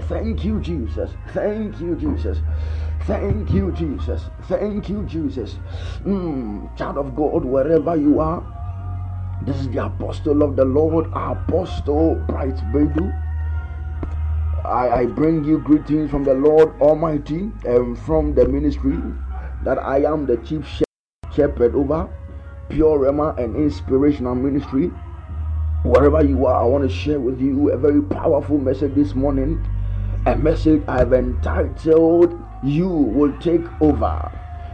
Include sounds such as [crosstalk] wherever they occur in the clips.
Thank you, Jesus. Thank you, Jesus. Thank you, Jesus. Thank you, Jesus. Mm, child of God, wherever you are, this is the apostle of the Lord, Apostle Bright Bedu. I, I bring you greetings from the Lord Almighty and from the ministry that I am the chief shepherd over Pure Rhema and Inspirational Ministry. Wherever you are, I want to share with you a very powerful message this morning a message I've entitled You Will Take Over.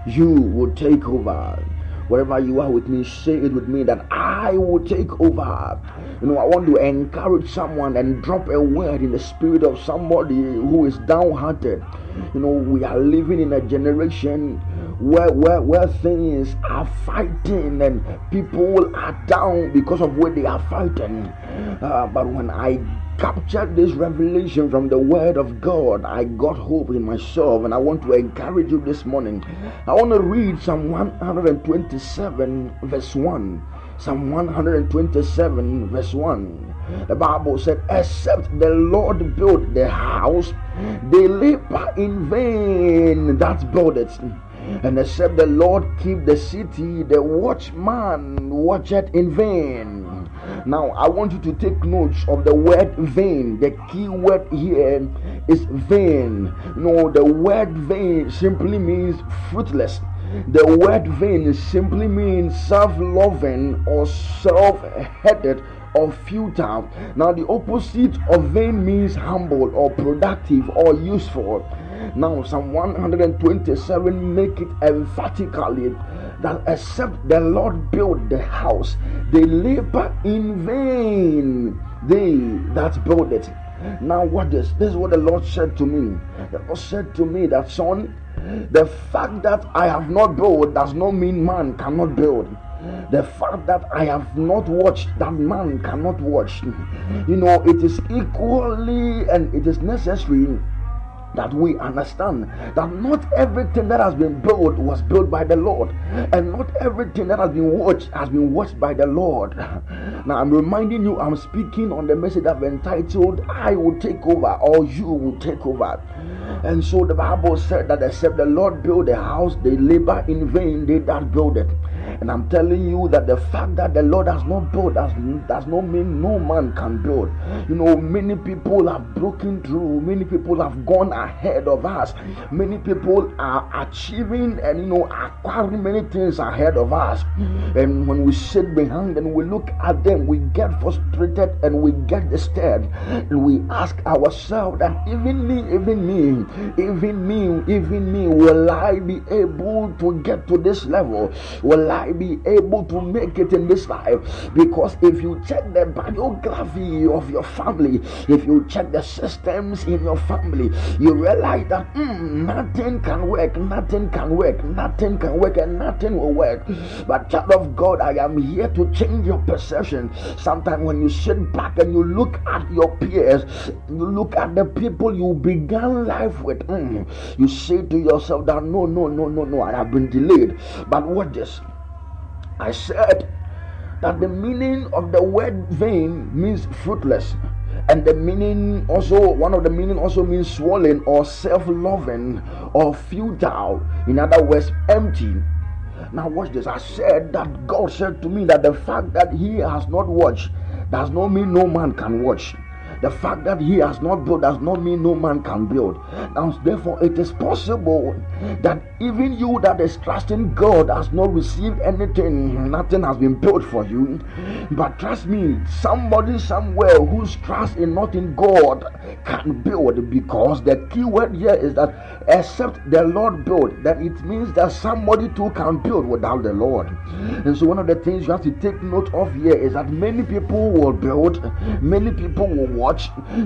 You will take over. Wherever you are with me, say it with me that I will take over. You know, I want to encourage someone and drop a word in the spirit of somebody who is downhearted. You know, we are living in a generation where where where things are fighting and people are down because of where they are fighting. Uh, but when I captured this revelation from the word of God, I got hope in myself, and I want to encourage you this morning. I want to read Psalm 127, verse 1. Psalm 127, verse 1. The Bible said, Except the Lord build the house, they labor in vain that build it. And except the Lord keep the city, the watchman watcheth in vain. Now, I want you to take notes of the word vain. The key word here is vain. Know, the word vain simply means fruitless. The word vain simply means self loving or self headed or futile. Now, the opposite of vain means humble or productive or useful. Now, Psalm 127 make it emphatically that except the Lord build the house, they labor in vain. They that build it. Now, what is this? Is what the Lord said to me. The Lord said to me that son, the fact that I have not built does not mean man cannot build the fact that I have not watched that man cannot watch. You know, it is equally and it is necessary that we understand that not everything that has been built was built by the Lord, and not everything that has been watched has been watched by the Lord. [laughs] Now, I'm reminding you, I'm speaking on the message I've entitled, I will take over, or you will take over. And so the Bible said that except the Lord build a house, they labor in vain, they that build it. And I'm telling you that the fact that the Lord has not built does, does not mean no man can build. You know, many people have broken through, many people have gone ahead of us, many people are achieving and you know acquiring many things ahead of us. And when we sit behind and we look at them, we get frustrated and we get disturbed, and we ask ourselves that even me, even me, even me, even me, will I be able to get to this level? Will I be able to make it in this life? Because if you check the biography of your family, if you check the systems in your family, you realize that mm, nothing can work, nothing can work, nothing can work, and nothing will work. But, child of God, I am here to change your perception. Sometimes when you sit back and you look at your peers, you look at the people you began life with, mm, you say to yourself that no, no, no, no, no, I have been delayed. But what this? I said that the meaning of the word vain means fruitless and the meaning also one of the meaning also means swollen or self-loving or futile. In other words empty. Now watch this. I said that god said to me that the fact that he has not watched does not mean no man can watch the fact that he has not built does not mean no man can build. Now, therefore, it is possible that even you that is trusting God has not received anything, nothing has been built for you. But trust me, somebody somewhere whose trust is not in God can build because the key word here is that except the Lord build, that it means that somebody too can build without the Lord. And so, one of the things you have to take note of here is that many people will build, many people will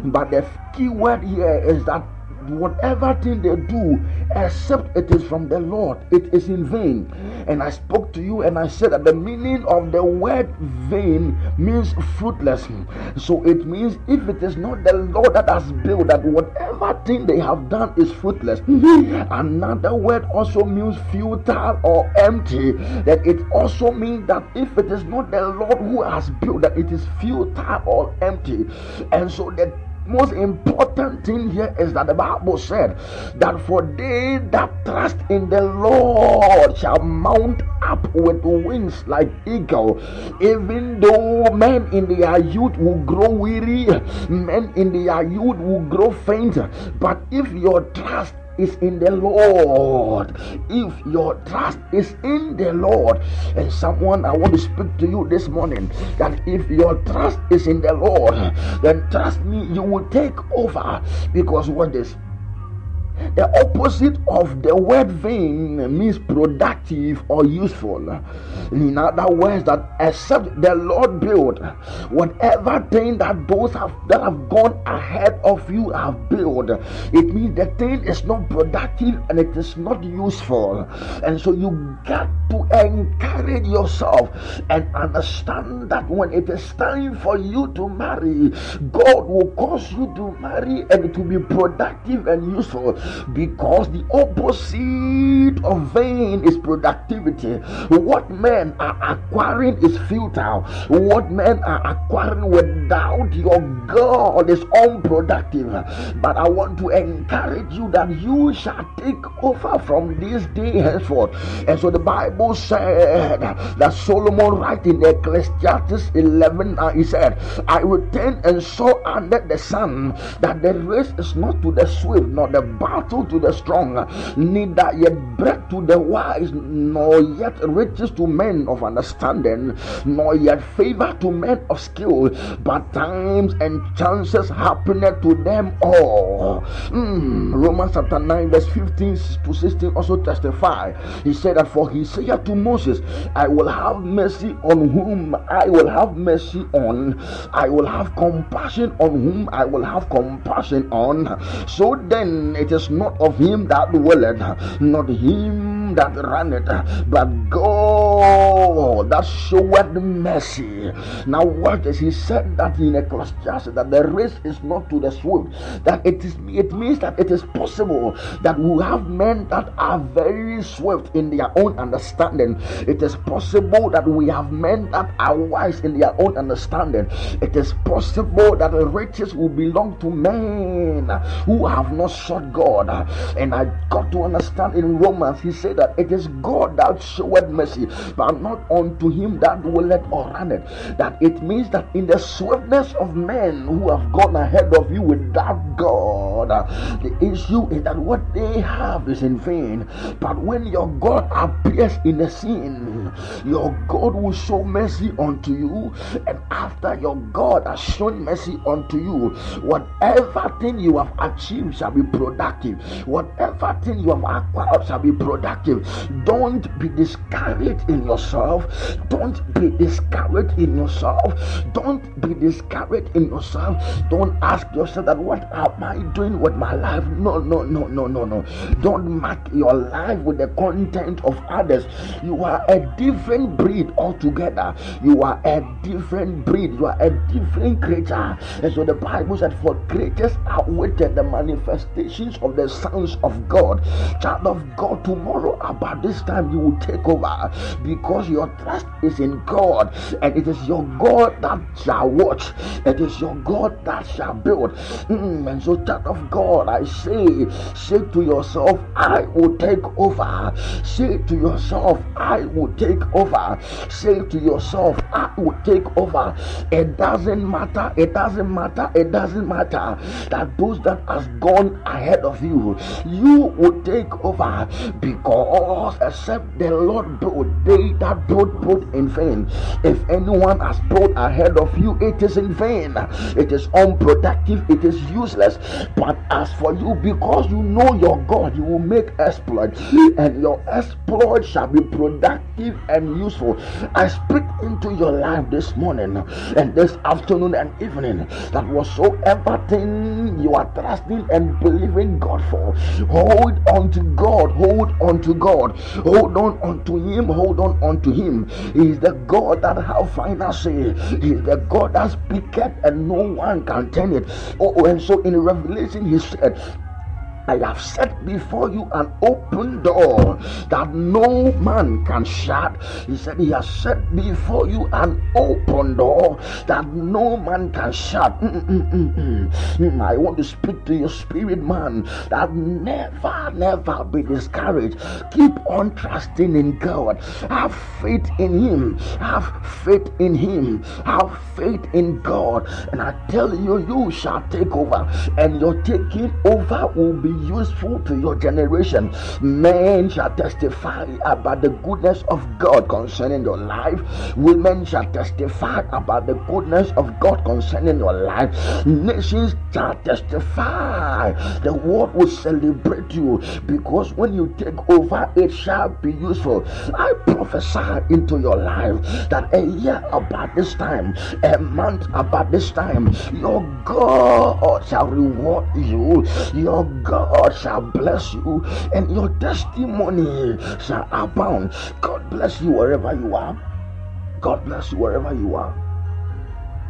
but the key word here is that whatever thing they do, except it is from the Lord, it is in vain. And I spoke to you and I said that the meaning of the word vain means fruitless. So it means if it is not the Lord that has built, that whatever thing they have done is fruitless. Another word also means futile or empty. That it also means that if it is not the Lord who has built, that it is futile or empty. And so the most important thing here is that the Bible said that for they that trust in the Lord shall mount up with wings like eagle. Even though men in their youth will grow weary, men in their youth will grow faint. But if your trust is in the Lord, if your trust is in the Lord, and someone I want to speak to you this morning that if your trust is in the Lord, then trust me, you will take over. Because what is the opposite of the word vain means productive or useful. In other words, that except the Lord build, whatever thing that those have that have gone ahead of you have built, it means the thing is not productive and it is not useful. And so you got to encourage yourself and understand that when it is time for you to marry, God will cause you to marry and to be productive and useful because the opposite of vain is productivity. What men are acquiring is futile. What men are acquiring without your God is unproductive. But I want to encourage you that you shall take over from this day henceforth. And so the Bible said that Solomon writing in Ecclesiastes 11, uh, he said, I returned and saw under the sun that the race is not to the swift, nor the battle to the strong, neither yet bread to the wise, nor yet riches to men of understanding, nor yet favor to men of skill, but times and chances happen to them all. Mm. Romans chapter 9, verse 15 to 16 also testify. He said that for he said to Moses, I will have mercy on whom I will have mercy on, I will have compassion on whom I will have compassion on. So then it is not of him that willeth, not him that runneth, but God Oh, that showeth mercy. Now, what is he said that in Ecclesiastes that the race is not to the swift, that it is it means that it is possible that we have men that are very swift in their own understanding. It is possible that we have men that are wise in their own understanding. It is possible that the riches will belong to men who have not sought God. And I got to understand in Romans, he said that it is God that showeth mercy, but not unto him that willeth or runneth. That it means that in the swiftness of men who have gone ahead of you without God, the issue is that what they have is in vain. But when your God appears in the scene, your God will show mercy unto you, and after your God has shown mercy unto you, whatever thing you have achieved shall be productive. Whatever thing you have acquired shall be productive. Don't be discouraged in yourself. Don't be discouraged in yourself. Don't be discouraged in yourself. Don't ask yourself that what am I doing with my life? No, no, no, no, no, no. Don't mark your life with the content of others. You are a different breed altogether. You are a different breed. You are a different creature. And so the Bible said, For creatures awaited the manifestations of the sons of God. Child of God, tomorrow about this time you will take over because your trust is in God and it is your God that shall watch. It is your God that shall build. Mm, and so, child of God, I say, say to yourself, I will take over. Say to yourself, I will take over. Say to yourself, I will take over. It doesn't matter. It doesn't matter. It doesn't matter that those that has gone ahead of you, you will take over because except the Lord built, they that built built in vain. If anyone has built ahead of you, it is in vain. It is unproductive. It is useless. But as for you, because you know your God, you will make exploit, and your exploit shall be productive and useful. I speak into your life this morning and this afternoon and evening that whatsoever thing you are trusting and believing God for, hold on to God, hold on to God, hold on unto Him, hold on unto Him. He is the God that have final say. He is the God that speaketh and no one can turn it. Oh, oh and so in Revelation, He said, I have set before you an open door that no man can shut. He said, He has set before you an open door that no man can shut. Mm-mm-mm-mm. I want to speak to your spirit, man, that never, never be discouraged. Keep on trusting in God. Have faith in Him. Have faith in Him. Have faith in God. And I tell you, you shall take over, and your taking over will be useful to your generation. Men shall testify about the goodness of God concerning your life. Women shall testify about the goodness of God concerning your life. Nations shall testify. The world will celebrate you because when you take over, it shall be useful. I prophesy into your life that a year about this time, a month about this time, your God shall reward you, your God shall bless you, and your testimony shall abound. God bless you wherever you are. God bless you wherever you are.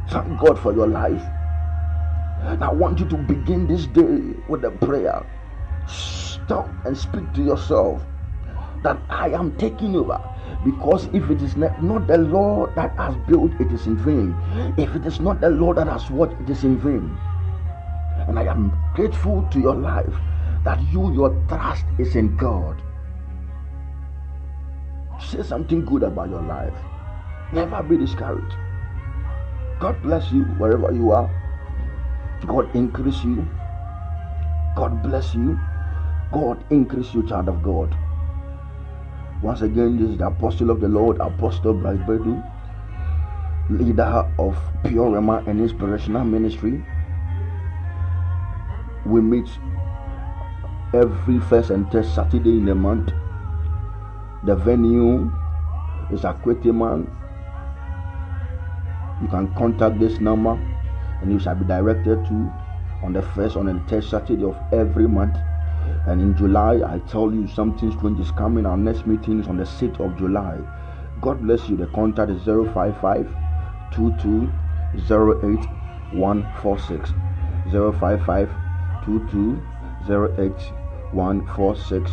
Thank God for your life. And I want you to begin this day with a prayer. Stop and speak to yourself that I am taking over. Because if it is not, the Lord that has built, it is in vain. If it is not the Lord that has watched, it is in vain. And I am grateful to your life that you, your trust is in God. Say something good about your life. Never be discouraged. God bless you wherever you are. God increase you. God bless you. God increase you, child of God. Once again, this is the apostle of the Lord, Apostle Bright Bedu, leader of Pure Rhema and Inspirational Ministry. We meet every first and third Saturday in the month. The venue is Akweteyman. You can contact this number and you shall be directed to on the first on the third Saturday of every month. And in July, I tell you something strange is coming. Our next meeting is on the 6th of July. God bless you. The contact is 055 146. 055 146.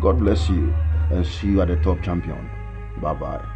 God bless you and see you at the top champion. Bye bye.